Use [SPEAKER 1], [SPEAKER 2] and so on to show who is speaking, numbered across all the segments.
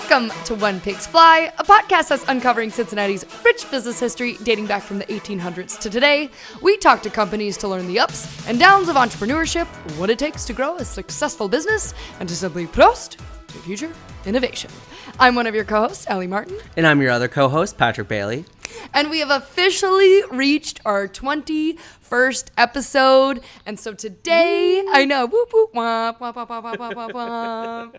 [SPEAKER 1] Welcome to When Pigs Fly, a podcast that's uncovering Cincinnati's rich business history dating back from the 1800s to today. We talk to companies to learn the ups and downs of entrepreneurship, what it takes to grow a successful business, and to simply prost to future innovation. I'm one of your co hosts, Ellie Martin.
[SPEAKER 2] And I'm your other co host, Patrick Bailey.
[SPEAKER 1] And we have officially reached our 21st episode. And so today, I know, whoop, whoop, womp, womp, womp, womp, womp, womp, womp.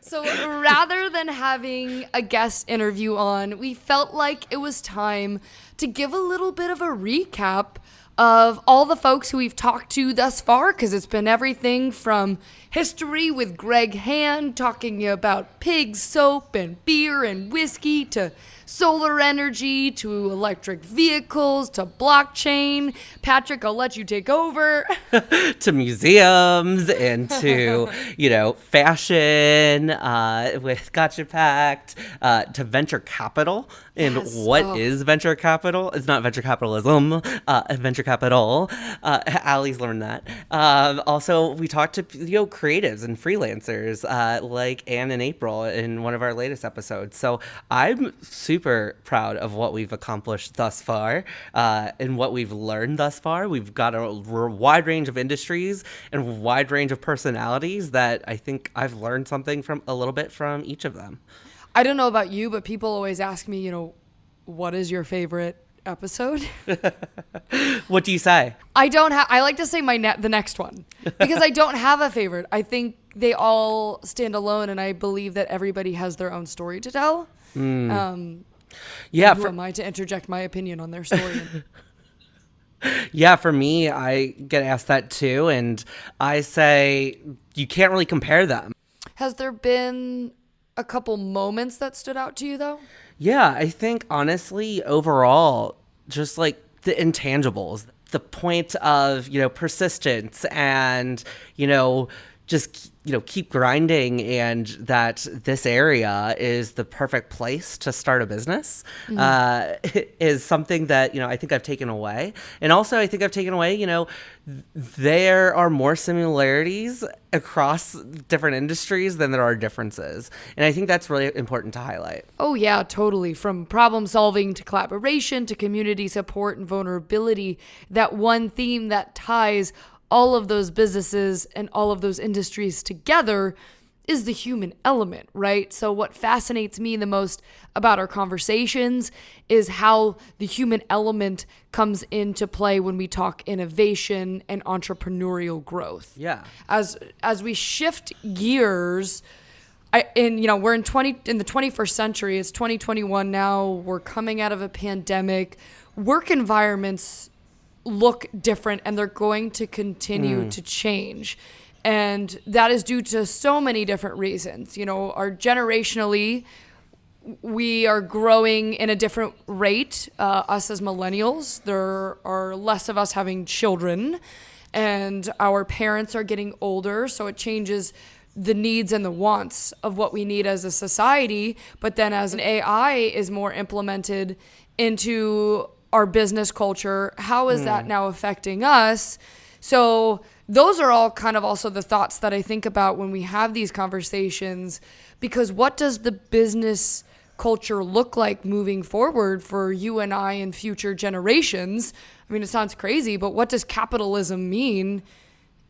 [SPEAKER 1] So rather than having a guest interview on, we felt like it was time to give a little bit of a recap of all the folks who we've talked to thus far, because it's been everything from history with Greg Hand talking about pigs, soap, and beer and whiskey to solar energy to electric vehicles to blockchain. Patrick, I'll let you take over.
[SPEAKER 2] to museums and to, you know, fashion uh, with Gotcha Patch, uh, to venture capital. And
[SPEAKER 1] Yes.
[SPEAKER 2] what
[SPEAKER 1] Oh.
[SPEAKER 2] is venture capital? It's not venture capitalism, uh, venture capital. Uh, Allie's learned that. Um, also, we talked to, you know, creatives and freelancers uh, like Anne and April in one of our latest episodes. So I'm super proud of what we've accomplished thus far uh, and what we've learned thus far. We've got a wide range of industries and wide range of personalities that I think I've learned something from a little bit from each of them.
[SPEAKER 1] I don't know about you, but people always ask me, you know, what is your favorite episode?
[SPEAKER 2] What do you say?
[SPEAKER 1] I don't have. I like to say my ne- the next one because I don't have a favorite. I think they all stand alone, and I believe that everybody has their own story to tell. Um,
[SPEAKER 2] Yeah,
[SPEAKER 1] who
[SPEAKER 2] for,
[SPEAKER 1] am I to interject my opinion on their story?
[SPEAKER 2] Yeah, for me, I get asked that too, and I say you can't really compare them.
[SPEAKER 1] Has there been a couple moments that stood out to you though?
[SPEAKER 2] Yeah, I think honestly, overall, just like the intangibles, the point of, you know, persistence and, you know, just you know keep grinding and that this area is the perfect place to start a business uh, is something that you know i think i've taken away. And also i think i've taken away you know there are more similarities across different industries than there are differences. And i think that's really important to highlight.
[SPEAKER 1] Oh, yeah, totally. From problem solving to collaboration to community support and vulnerability, that one theme that ties all of those businesses and all of those industries together is the human element, right? So, what fascinates me the most about our conversations is how the human element comes into play when we talk innovation and entrepreneurial growth.
[SPEAKER 2] Yeah.
[SPEAKER 1] As as we shift gears I, in you know we're in 20 in the 21st century it's 2021 now we're coming out of a pandemic. Work environments look different and they're going to continue to change and that is due to so many different reasons you know our generationally we are growing in a different rate. Uh, us as millennials, there are less of us having children, and our parents are getting older, so it changes the needs and the wants of what we need as a society. But then, as an AI is more implemented into our business culture, how is that hmm. now affecting us? So those are all kind of also the thoughts that I think about when we have these conversations because what does the business culture look like moving forward for you and I and future generations? I mean, it sounds crazy, but what does capitalism mean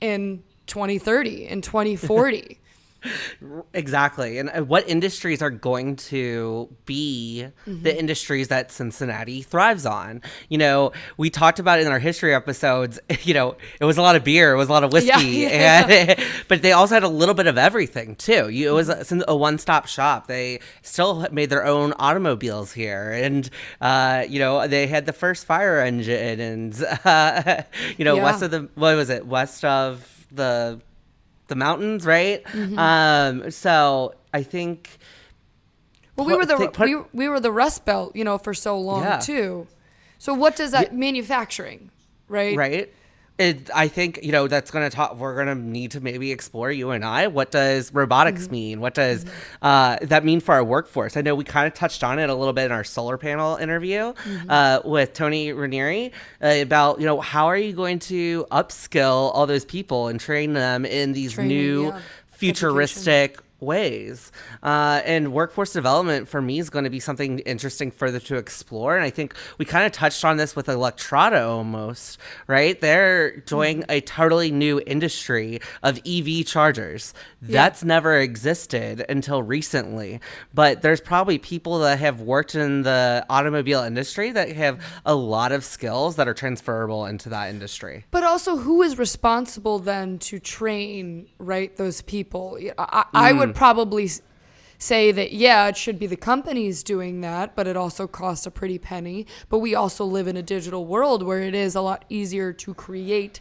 [SPEAKER 1] in 2030 in 2040?
[SPEAKER 2] Exactly. And uh, what industries are going to be
[SPEAKER 1] Mm-hmm.
[SPEAKER 2] the industries that Cincinnati thrives on? You know, we talked about in our history episodes. You know, it was a lot of beer, it was a lot of whiskey,
[SPEAKER 1] Yeah,
[SPEAKER 2] and but they also had a little bit of everything too. You, it was a, a one-stop shop. They still made their own automobiles here, and uh, you know, they had the first fire engine, and uh, you know,
[SPEAKER 1] Yeah.
[SPEAKER 2] west of the what was it? West of the the mountains, right?
[SPEAKER 1] Mm-hmm.
[SPEAKER 2] Um, so I think
[SPEAKER 1] well, we were the
[SPEAKER 2] put-
[SPEAKER 1] we, we were the Rust Belt, you know, for so long
[SPEAKER 2] Yeah.
[SPEAKER 1] too. So what does that manufacturing, right?
[SPEAKER 2] right. It, I think you know that's going to talk. We're going to need to maybe explore you and I. What does robotics mean? What does uh, that mean for our workforce? I know we kind of touched on it a little bit in our solar panel interview uh, with Tony Ranieri uh, about you know how are you going to upskill all those people and train them in these
[SPEAKER 1] Training,
[SPEAKER 2] new
[SPEAKER 1] yeah.
[SPEAKER 2] futuristic ways. Uh, and workforce development for me is going to be something interesting further to explore. And I think we kind of touched on this with Electrada almost, right? They're doing a totally new industry of EV chargers. That's never existed until recently. But there's probably people that have worked in the automobile industry that have a lot of skills that are transferable into that industry.
[SPEAKER 1] But also, who is responsible then to train, right, those people? Yeah, I, I would Mm. probably s- say that, yeah, it should be the companies doing that, but it also costs a pretty penny. But we also live in a digital world where it is a lot easier to create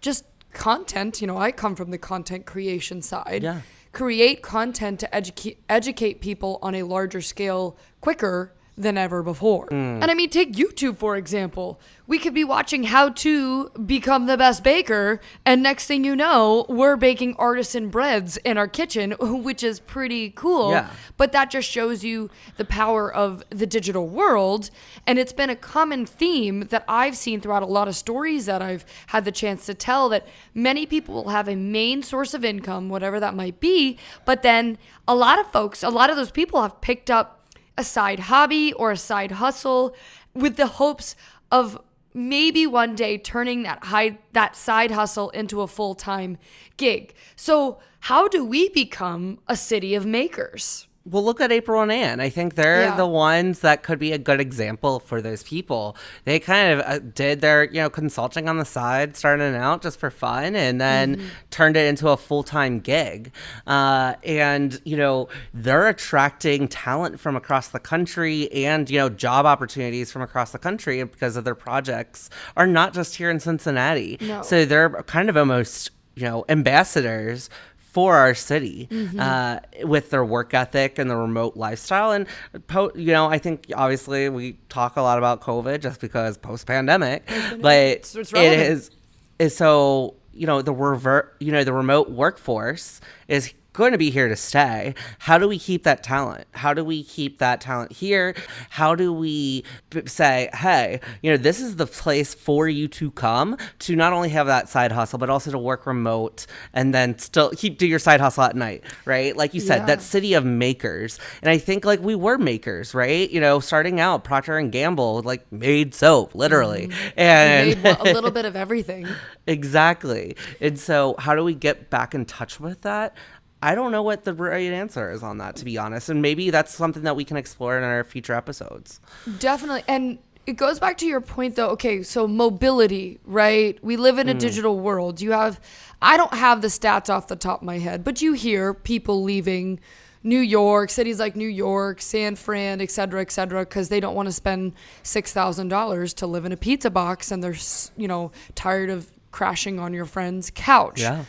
[SPEAKER 1] just content. You know, I come from the content creation side.
[SPEAKER 2] Yeah.
[SPEAKER 1] Create content to educate educate people on a larger scale quicker than ever before. Mm. And I mean, take YouTube for example. We could be watching how to become the best baker, and next thing you know, we're baking artisan breads in our kitchen, which is pretty cool.
[SPEAKER 2] Yeah.
[SPEAKER 1] But that just shows you the power of the digital world. And it's been a common theme that I've seen throughout a lot of stories that I've had the chance to tell that many people will have a main source of income, whatever that might be. But then a lot of folks, a lot of those people have picked up a side hobby or a side hustle with the hopes of maybe one day turning that high that side hustle into a full-time gig. So, how do we become a city of makers?
[SPEAKER 2] Well, look at April and Anne. I think they're
[SPEAKER 1] Yeah.
[SPEAKER 2] the ones that could be a good example for those people. They kind of uh, did their, you know, consulting on the side, starting out just for fun, and then
[SPEAKER 1] Mm-hmm.
[SPEAKER 2] turned it into a full time gig. Uh, and you know, they're attracting talent from across the country, and you know, job opportunities from across the country because of their projects are not just here in Cincinnati.
[SPEAKER 1] No.
[SPEAKER 2] So they're kind of almost, you know, ambassadors for our city uh, with their work ethic and the remote lifestyle. And, po- you know, I think obviously we talk a lot about COVID just because post pandemic, but
[SPEAKER 1] It's- it's
[SPEAKER 2] it is, is so, you know, the revert, you know, the remote workforce is going to be here to stay. How do we keep that talent? How do we keep that talent here? How do we b- say, hey, you know, this is the place for you to come to not only have that side hustle, but also to work remote and then still keep do your side hustle at night, right? Like you said,
[SPEAKER 1] Yeah.
[SPEAKER 2] that city of makers. And I think like we were makers, right? You know, starting out, Procter and Gamble like made soap, literally, and
[SPEAKER 1] Mm-hmm. Made a little bit of everything.
[SPEAKER 2] Exactly. And so, how do we get back in touch with that? I don't know what the right answer is on that, to be honest. And maybe that's something that we can explore in our future episodes.
[SPEAKER 1] Definitely. And it goes back to your point though. Okay, so mobility, right? We live in a hmm. digital world. You have I don't have the stats off the top of my head, but you hear people leaving New York, cities like New York, San Fran, et cetera, et cetera, because they don't want to spend six thousand dollars to live in a pizza box and they're you know tired of crashing on your friend's couch.
[SPEAKER 2] Yeah.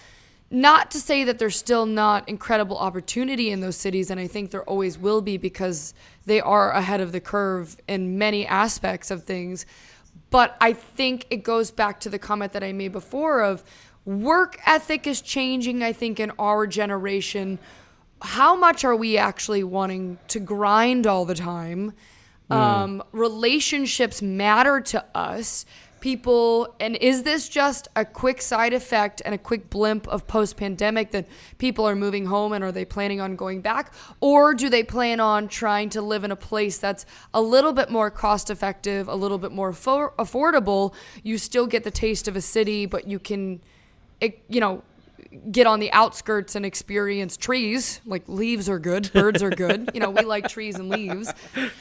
[SPEAKER 1] Not to say that there's still not incredible opportunity in those cities, and I think there always will be because they are ahead of the curve in many aspects of things. But I think it goes back to the comment that I made before of work ethic is changing, I think, in our generation. How much are we actually wanting to grind all the time? Um, relationships matter to us. People, and is this just a quick side effect and a quick blimp of post pandemic that people are moving home and are they planning on going back? Or do they plan on trying to live in a place that's a little bit more cost effective, a little bit more affo- affordable? You still get the taste of a city, but you can, it, you know, get on the outskirts and experience trees. Like leaves are good, birds are good. You know, we like trees and leaves.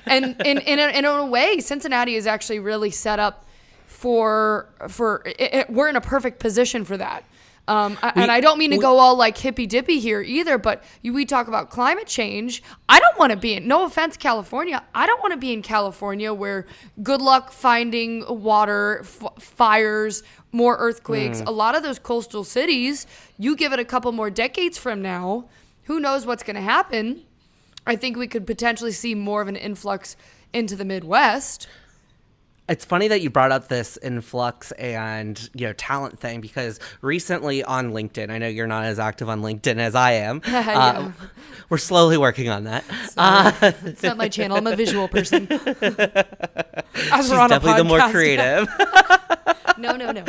[SPEAKER 1] And in in a, in a way, Cincinnati is actually really set up for for it, it- we're in a perfect position for that. Um, I- and I don't mean to go all like hippy dippy here either, but you, we talk about climate change. I don't want to be in, no offense, California. I don't want to be in California where good luck finding water, f- fires, more earthquakes. A lot of those coastal cities, you give it a couple more decades from now, who knows what's going to happen? I think we could potentially see more of an influx into the Midwest.
[SPEAKER 2] It's funny that you brought up this influx and you know talent thing because recently on LinkedIn, I know you're not as active on LinkedIn as I am.
[SPEAKER 1] Yeah.
[SPEAKER 2] Uh, we're slowly working on that. Uh,
[SPEAKER 1] It's not my channel. I'm a visual person. As
[SPEAKER 2] she's
[SPEAKER 1] we're on a
[SPEAKER 2] definitely the more creative.
[SPEAKER 1] No, no, no.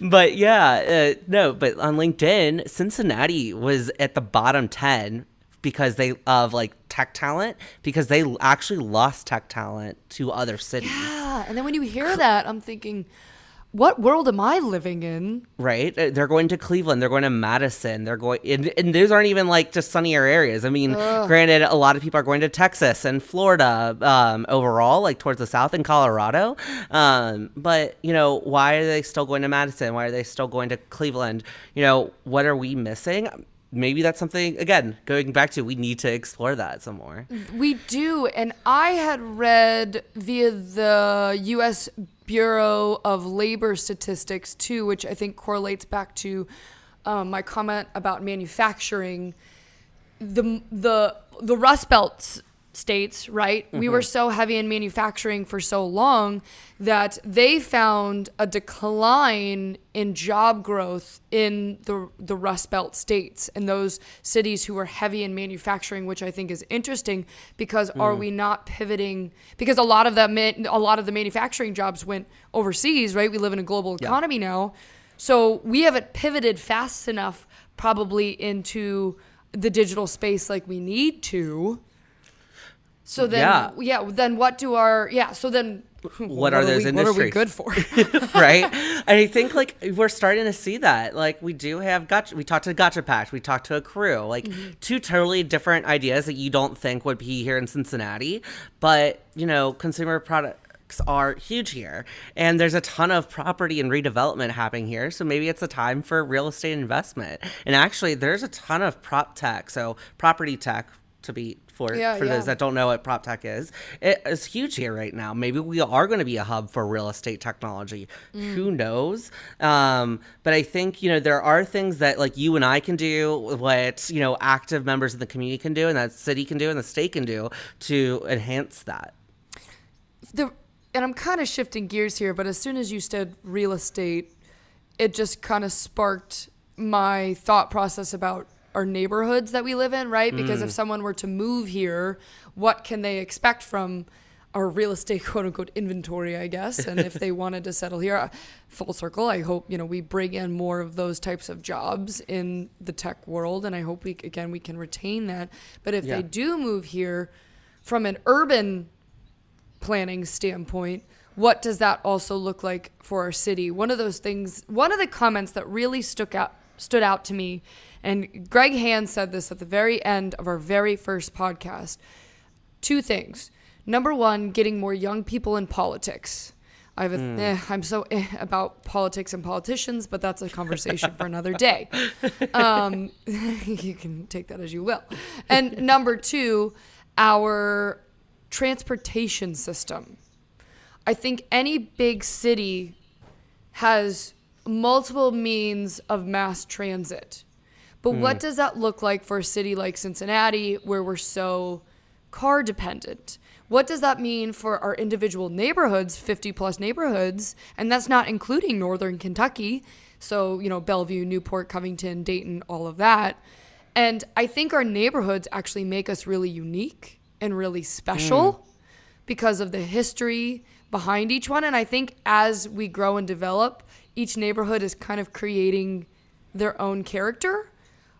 [SPEAKER 2] but yeah, uh, no, but on LinkedIn, Cincinnati was at the bottom 10 because they of like tech talent because they actually lost tech talent to other cities.
[SPEAKER 1] Yeah, and then when you hear that, I'm thinking, what world am I living in?
[SPEAKER 2] Right? They're going to Cleveland. They're going to Madison. They're going, and, and those aren't even like just sunnier areas. I mean, granted, a lot of people are going to Texas and Florida um, overall, like towards the south and Colorado. Um, but, you know, why are they still going to Madison? Why are they still going to Cleveland? You know, what are we missing? Maybe that's something, again, going back to, we need to explore that some more.
[SPEAKER 1] We do, and I had read via the U.S. Bureau of Labor Statistics too, which I think correlates back to um, my comment about manufacturing. The the the Rust Belt states, right? We mm-hmm. were so heavy in manufacturing for so long that they found a decline in job growth in the the Rust Belt states and those cities who were heavy in manufacturing, which I think is interesting because are mm. we not pivoting? Because a lot of that a lot of the manufacturing jobs went overseas, right? We live in a global economy now, so we haven't pivoted fast enough, probably into the digital space like we need to. So then,
[SPEAKER 2] Yeah.
[SPEAKER 1] yeah. Then what do our yeah? So then,
[SPEAKER 2] What are those
[SPEAKER 1] we, What are we good for?
[SPEAKER 2] right? And I think like we're starting to see that. Like we do have gotcha. We talked to Gotcha Patch. We talked to a crew. Like
[SPEAKER 1] Mm-hmm.
[SPEAKER 2] two totally different ideas that you don't think would be here in Cincinnati, but you know, consumer products are huge here, and there's a ton of property and redevelopment happening here. So maybe it's a time for real estate investment. And actually, there's a ton of prop tech. So property tech to be for
[SPEAKER 1] Yeah,
[SPEAKER 2] for
[SPEAKER 1] yeah.
[SPEAKER 2] those that don't know what prop tech is. It is huge here right now. Maybe we are going to be a hub for real estate technology.
[SPEAKER 1] Mm.
[SPEAKER 2] who knows? Um, but i think you know there are things that like you and i can do what you know active members of the community can do and that city can do and the state can do to enhance that.
[SPEAKER 1] The and I'm kind of shifting gears here, but as soon as you said real estate, it just kind of sparked my thought process about our neighborhoods that we live in, right? Because if someone were to move here, what can they expect from our real estate quote unquote inventory, I guess? And if they wanted to settle here, uh, full circle, I hope, you know, we bring in more of those types of jobs in the tech world and I hope we again we can retain that. But if
[SPEAKER 2] Yeah.
[SPEAKER 1] they do move here from an urban planning standpoint, what does that also look like for our city? One of those things, one of the comments that really stuck out stood out to me, and Greg Hand said this at the very end of our very first podcast. Two things. Number one, getting more young people in politics. I have a, eh, I'm so eh about politics and politicians, but that's a conversation for another day. Um, you can take that as you will. And number two, our transportation system. I think any big city has multiple means of mass transit. But what hmm. does that look like for a city like Cincinnati where we're so car dependent? What does that mean for our individual neighborhoods, 50 plus neighborhoods? And that's not including northern Kentucky. So, you know, Bellevue, Newport, Covington, Dayton, all of that. And I think our neighborhoods actually make us really unique and really special hmm. because of the history behind each one. And I think as we grow and develop, each neighborhood is kind of creating their own character.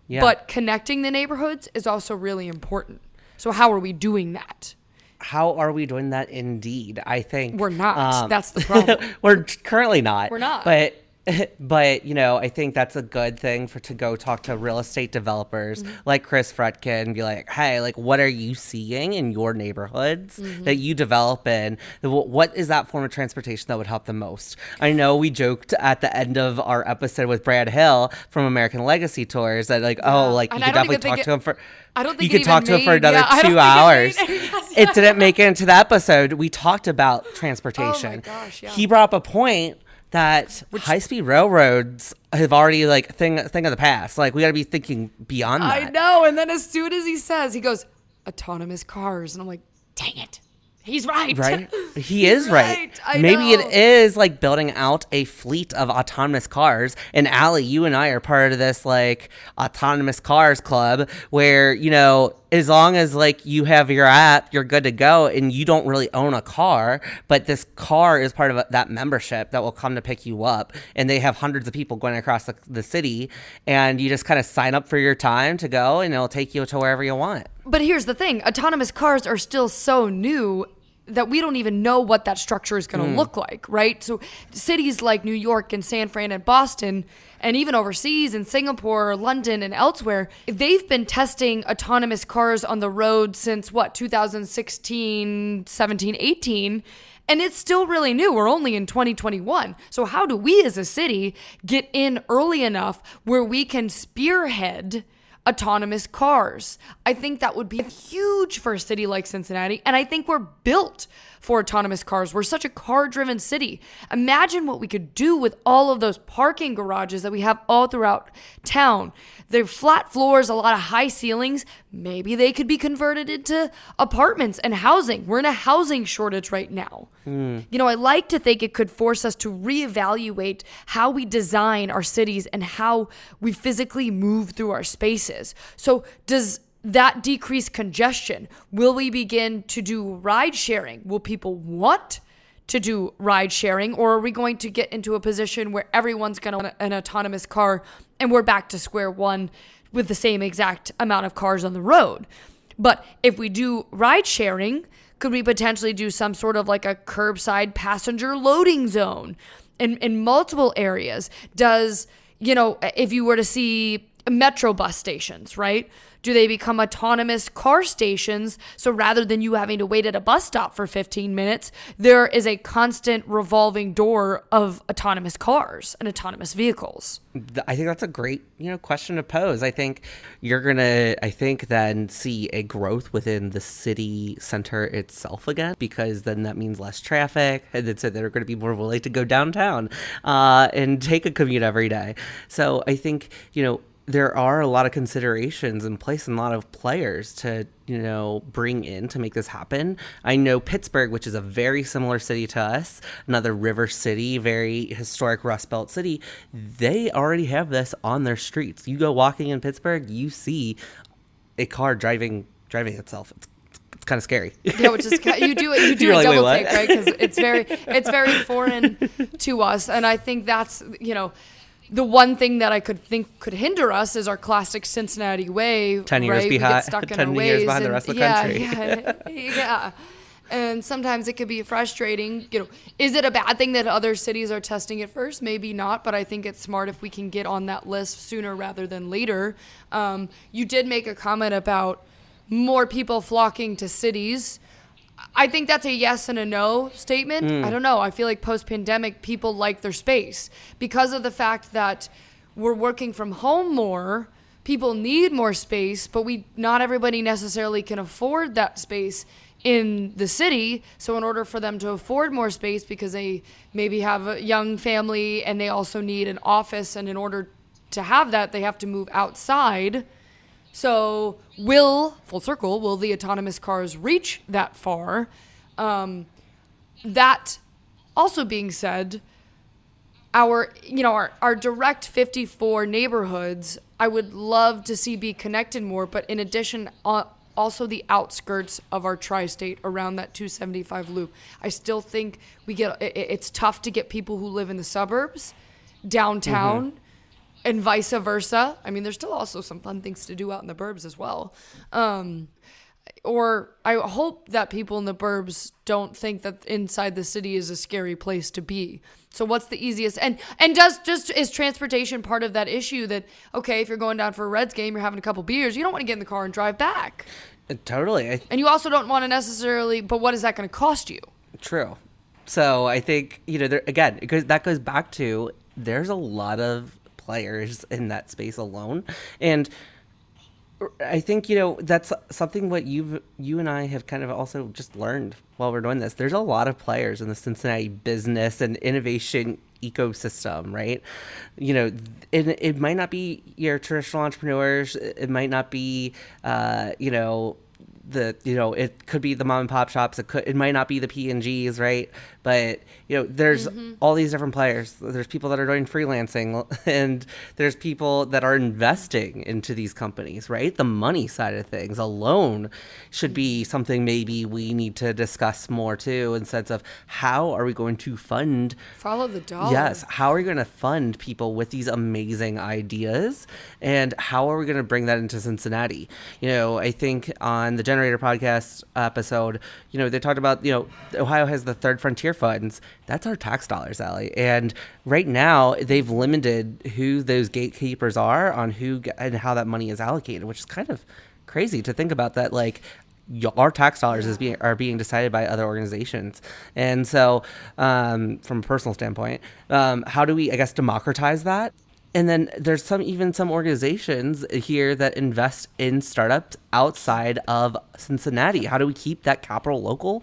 [SPEAKER 2] Yeah.
[SPEAKER 1] But connecting the neighborhoods is also really important. So, how are we doing that?
[SPEAKER 2] how are we doing that indeed i think
[SPEAKER 1] We're not.
[SPEAKER 2] um,
[SPEAKER 1] That's the problem.
[SPEAKER 2] we're currently not
[SPEAKER 1] We're not.
[SPEAKER 2] but but you know i think that's a good thing for to go talk to real estate developers
[SPEAKER 1] Mm-hmm.
[SPEAKER 2] like chris frutkin and be like hey like what are you seeing in your neighborhoods
[SPEAKER 1] Mm-hmm.
[SPEAKER 2] that you develop in what is that form of transportation that would help the most i know we joked at the end of our episode with brad hill from american legacy tours that like oh like
[SPEAKER 1] And
[SPEAKER 2] you could definitely talk
[SPEAKER 1] get-
[SPEAKER 2] to him for
[SPEAKER 1] I don't think you
[SPEAKER 2] could
[SPEAKER 1] it
[SPEAKER 2] talk to him for another
[SPEAKER 1] yeah,
[SPEAKER 2] two
[SPEAKER 1] it
[SPEAKER 2] hours
[SPEAKER 1] made- yes,
[SPEAKER 2] it didn't make it into the episode we talked about transportation
[SPEAKER 1] Oh gosh, yeah.
[SPEAKER 2] he brought up a point that high speed railroads have already like thing thing of the past. Like we got to be thinking beyond that.
[SPEAKER 1] I know. And then as soon as he says, he goes, autonomous cars. And I'm like, dang it. He's right.
[SPEAKER 2] Right? He is right.
[SPEAKER 1] Right,
[SPEAKER 2] Maybe
[SPEAKER 1] know.
[SPEAKER 2] it is like building out a fleet of autonomous cars. And Allie, you and I are part of this like autonomous cars club where, you know, as long as like you have your app, you're good to go and you don't really own a car, but this car is part of that membership that will come to pick you up. And they have hundreds of people going across the, the city and you just kind of sign up for your time to go and it'll take you to wherever you want.
[SPEAKER 1] But here's the thing autonomous cars are still so new that we don't even know what that structure is going to mm. look like, right? So cities like New York and San Fran and Boston and even overseas in Singapore, or London and elsewhere, they've been testing autonomous cars on the road since what 2016, 17, 18 and it's still really new. We're only in 2021. So how do we as a city get in early enough where we can spearhead autonomous cars. I think that would be huge for a city like Cincinnati. And I think we're built for autonomous cars. We're such a car driven city. Imagine what we could do with all of those parking garages that we have all throughout town. They're flat floors, a lot of high ceilings. Maybe they could be converted into apartments and housing. We're in a housing shortage right now. Hmm. You know, I like to think it could force us to reevaluate how we design our cities and how we physically move through our spaces. So, does that decrease congestion? Will we begin to do ride sharing? Will people want to do ride sharing, or are we going to get into a position where everyone's going to want an autonomous car and we're back to square one with the same exact amount of cars on the road? But if we do ride sharing, could we potentially do some sort of like a curbside passenger loading zone in, in multiple areas? Does, you know, if you were to see metro bus stations, right? Do they become autonomous car stations? So rather than you having to wait at a bus stop for 15 minutes, there is a constant revolving door of autonomous cars and autonomous vehicles.
[SPEAKER 2] I think that's a great, you know, question to pose. I think you're gonna, I think, then see a growth within the city center itself again, because then that means less traffic, and then so they're going to be more willing to go downtown uh, and take a commute every day. So I think, you know, there are a lot of considerations in place and a lot of players to you know bring in to make this happen i know pittsburgh which is a very similar city to us another river city very historic rust belt city they already have this on their streets you go walking in pittsburgh you see a car driving driving itself it's, it's kind of scary
[SPEAKER 1] Yeah, which is you do it. You do
[SPEAKER 2] You're
[SPEAKER 1] a
[SPEAKER 2] like,
[SPEAKER 1] double take, right? Because it's very it's very foreign to us, and I think that's you know. The one thing that I could think could hinder us is our classic Cincinnati way.
[SPEAKER 2] 10 years
[SPEAKER 1] right?
[SPEAKER 2] Behind-
[SPEAKER 1] get stuck in
[SPEAKER 2] 10 years
[SPEAKER 1] ways
[SPEAKER 2] behind the rest of the
[SPEAKER 1] yeah,
[SPEAKER 2] country.
[SPEAKER 1] Yeah, yeah. And sometimes it could be frustrating. You know, is it a bad thing that other cities are testing it first? Maybe not, but I think it's smart if we can get on that list sooner rather than later. Um, you did make a comment about more people flocking to cities. I think that's a yes and a no statement. Hmm. I don't know. I feel like post pandemic, people like their space because of the fact that we're working from home more. People need more space, but we not everybody necessarily can afford that space in the city. So in order for them to afford more space because they maybe have a young family and they also need an office and in order to have that, they have to move outside. So, will full circle? Will the autonomous cars reach that far? Um, that also being said, our you know our, our direct 54 neighborhoods i would love to see be connected more but in addition uh, also the outskirts of our tri-state around that 275 loop i still think we get it, it's tough to get people who live in the suburbs downtown and vice versa i mean there's still also some fun things to do out in the burbs as well um, or I hope that people in the burbs don't think that inside the city is a scary place to be. So what's the easiest and and does just is transportation part of that issue that okay, if you're going down for a Reds game, you're having a couple beers, you don't want to get in the car and drive back.
[SPEAKER 2] totally I,
[SPEAKER 1] And you also don't want to necessarily but what is that going to cost you?
[SPEAKER 2] True. So I think you know there again because that goes back to there's a lot of players in that space alone, and I think you know that's something what you've you and I have kind of also just learned while we're doing this. There's a lot of players in the Cincinnati business and innovation ecosystem, right? You know, it, it might not be your traditional entrepreneurs. It might not be, uh, you know, the you know it could be the mom and pop shops it could it might not be the p and g's right but you know there's mm-hmm. all these different players. There's people that are doing freelancing and there's people that are investing into these companies right? The money side of things alone should be something maybe we need to discuss more too in sense of how are we going to fund
[SPEAKER 1] follow the dollar.
[SPEAKER 2] Yes how are we going to fund people with these amazing ideas and how are we going to bring that into cincinnati? You know i think on the generator podcast episode you know they talked about you know ohio has the third frontier funds that's our tax dollars Allie. and right now they've limited who those gatekeepers are on who and how that money is allocated which is kind of crazy to think about that like our tax dollars is being are being decided by other organizations, and so um, from a personal standpoint, um, how do we I guess democratize that? And then there's some even some organizations here that invest in startups outside of Cincinnati. How do we keep that capital local?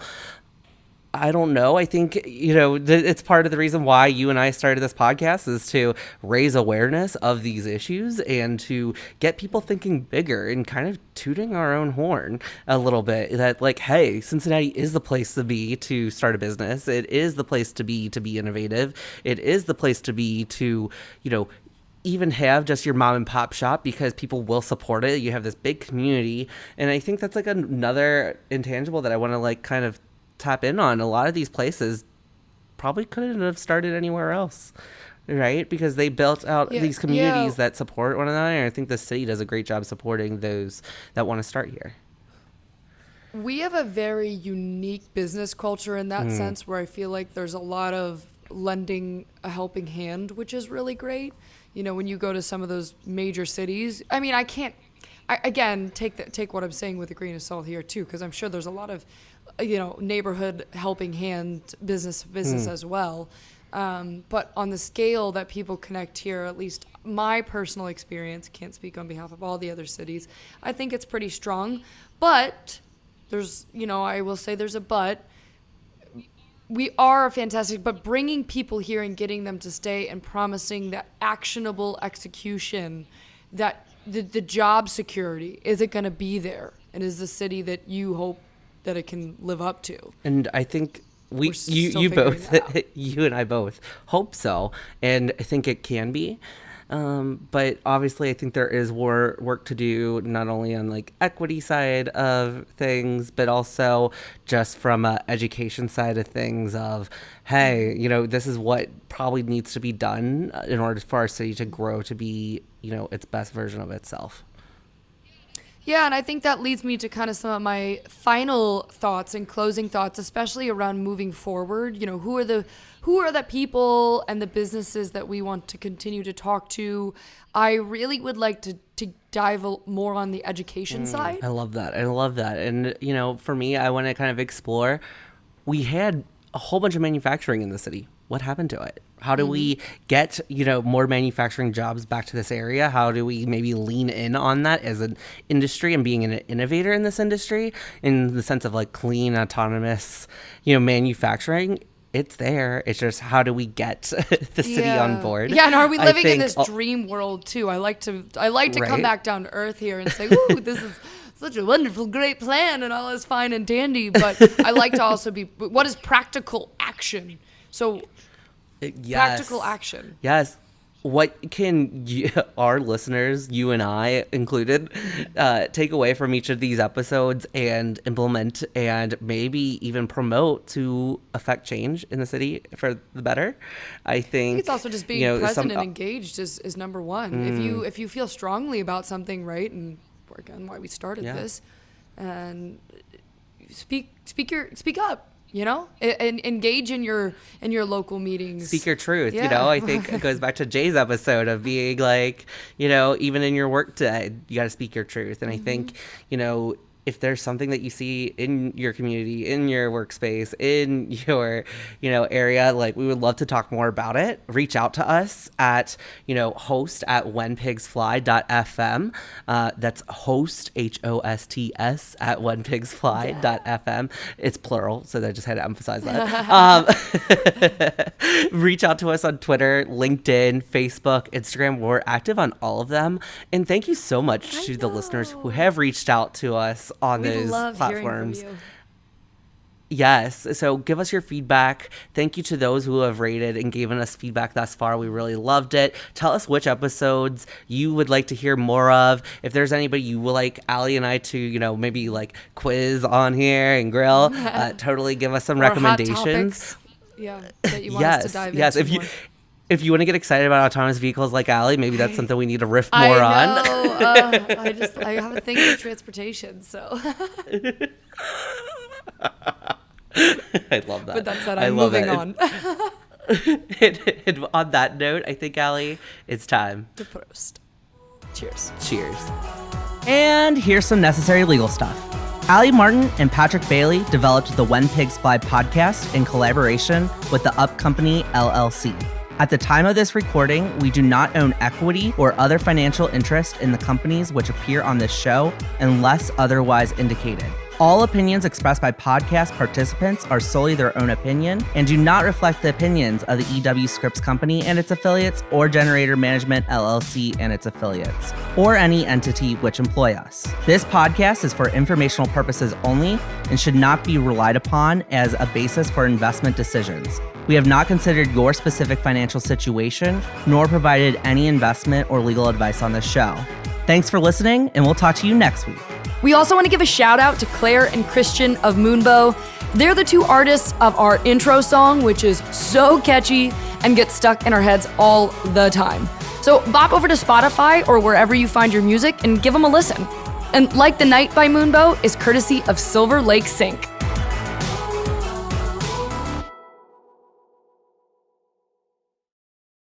[SPEAKER 2] I don't know. I think, you know, th- it's part of the reason why you and I started this podcast is to raise awareness of these issues and to get people thinking bigger and kind of tooting our own horn a little bit that, like, hey, Cincinnati is the place to be to start a business. It is the place to be to be innovative. It is the place to be to, you know, even have just your mom and pop shop because people will support it. You have this big community. And I think that's like another intangible that I want to like kind of tap in on. A lot of these places probably couldn't have started anywhere else, right? Because they built out yeah, these communities yeah. that support one another. I think the city does a great job supporting those that want to start here.
[SPEAKER 1] We have a very unique business culture in that mm. sense where I feel like there's a lot of lending a helping hand, which is really great. You know, when you go to some of those major cities, I mean, I can't I, again, take the, take what I'm saying with a grain of salt here too, because I'm sure there's a lot of you know neighborhood helping hand business business mm. as well. Um, but on the scale that people connect here, at least my personal experience, can't speak on behalf of all the other cities. I think it's pretty strong. But there's, you know, I will say there's a but. We are fantastic, but bringing people here and getting them to stay and promising that actionable execution, that the, the job security, is it going to be there? And is the city that you hope that it can live up to.
[SPEAKER 2] And I think we you you both you and I both hope so, and I think it can be. Um, but obviously, I think there is more work to do, not only on like equity side of things, but also just from a education side of things. Of hey, you know, this is what probably needs to be done in order for our city to grow to be, you know, its best version of itself.
[SPEAKER 1] Yeah, and I think that leads me to kind of some of my final thoughts and closing thoughts, especially around moving forward. You know, who are the who are the people and the businesses that we want to continue to talk to? I really would like to to dive more on the education mm, side.
[SPEAKER 2] I love that. I love that. And you know, for me, I want to kind of explore. We had a whole bunch of manufacturing in the city. What happened to it? How do mm-hmm. we get, you know, more manufacturing jobs back to this area? How do we maybe lean in on that as an industry and being an innovator in this industry in the sense of like clean, autonomous, you know, manufacturing? It's there. It's just how do we get the city
[SPEAKER 1] yeah.
[SPEAKER 2] on board?
[SPEAKER 1] Yeah, and are we living in this dream world too? I like to I like to right? come back down to earth here and say, "Ooh, this is such a wonderful, great plan, and all is fine and dandy." But I like to also be what is practical action. So yes. practical action.
[SPEAKER 2] Yes. What can you, our listeners, you and I included, uh, take away from each of these episodes and implement and maybe even promote to affect change in the city for the better? I think, I think
[SPEAKER 1] it's also just being you know, present some, and engaged is, is number one. Mm. If you if you feel strongly about something, right, and again why we started yeah. this, and speak speak your speak up you know and engage in your in your local meetings
[SPEAKER 2] speak your truth yeah. you know i think it goes back to jay's episode of being like you know even in your work day you got to speak your truth and mm-hmm. i think you know if there's something that you see in your community, in your workspace, in your, you know, area, like we would love to talk more about it. Reach out to us at, you know, host at whenpigsfly.fm. Uh, that's host, H O S T S, at whenpigsfly.fm. It's plural, so I just had to emphasize that. um, reach out to us on Twitter, LinkedIn, Facebook, Instagram. We're active on all of them. And thank you so much I to know. the listeners who have reached out to us on
[SPEAKER 1] We
[SPEAKER 2] those platforms.
[SPEAKER 1] hearing from you.
[SPEAKER 2] Yes. So give us your feedback. Thank you to those who have rated and given us feedback thus far. We really loved it. Tell us which episodes you would like to hear more of. If there's anybody you would like Ali and I to, you know, maybe like quiz on here and grill, uh, totally give us some
[SPEAKER 1] Or
[SPEAKER 2] recommendations.
[SPEAKER 1] Yeah, that you want us to
[SPEAKER 2] Yes.
[SPEAKER 1] dive
[SPEAKER 2] Yes.
[SPEAKER 1] into
[SPEAKER 2] If you
[SPEAKER 1] more.
[SPEAKER 2] If you want to get excited about autonomous vehicles like Ali, maybe that's something we need to riff more
[SPEAKER 1] I
[SPEAKER 2] on.
[SPEAKER 1] know. uh, I just I have a thing for transportation, so.
[SPEAKER 2] I love that.
[SPEAKER 1] But that's that said,
[SPEAKER 2] I
[SPEAKER 1] I'm
[SPEAKER 2] love
[SPEAKER 1] moving
[SPEAKER 2] it.
[SPEAKER 1] on.
[SPEAKER 2] And, and on that note, I think Ali, it's time.
[SPEAKER 1] to Prost. Cheers.
[SPEAKER 2] Cheers. And here's some necessary legal stuff. Ali Martin and Patrick Bailey developed the When Pigs Fly podcast in collaboration with the Up Company LLC. At the time of this recording, we do not own equity or other financial interest in the companies which appear on this show unless otherwise indicated. All opinions expressed by podcast participants are solely their own opinion and do not reflect the opinions of the EW Scripps Company and its affiliates or Generator Management LLC and its affiliates, or any entity which employ us. This podcast is for informational purposes only and should not be relied upon as a basis for investment decisions. We have not considered your specific financial situation nor provided any investment or legal advice on this show. Thanks for listening, and we'll talk to you next week.
[SPEAKER 1] We also want to give a shout out to Claire and Christian of Moonbow. They're the two artists of our intro song, which is so catchy and gets stuck in our heads all the time. So bop over to Spotify or wherever you find your music and give them a listen. And Like the Night by Moonbow is courtesy of Silver Lake Sync.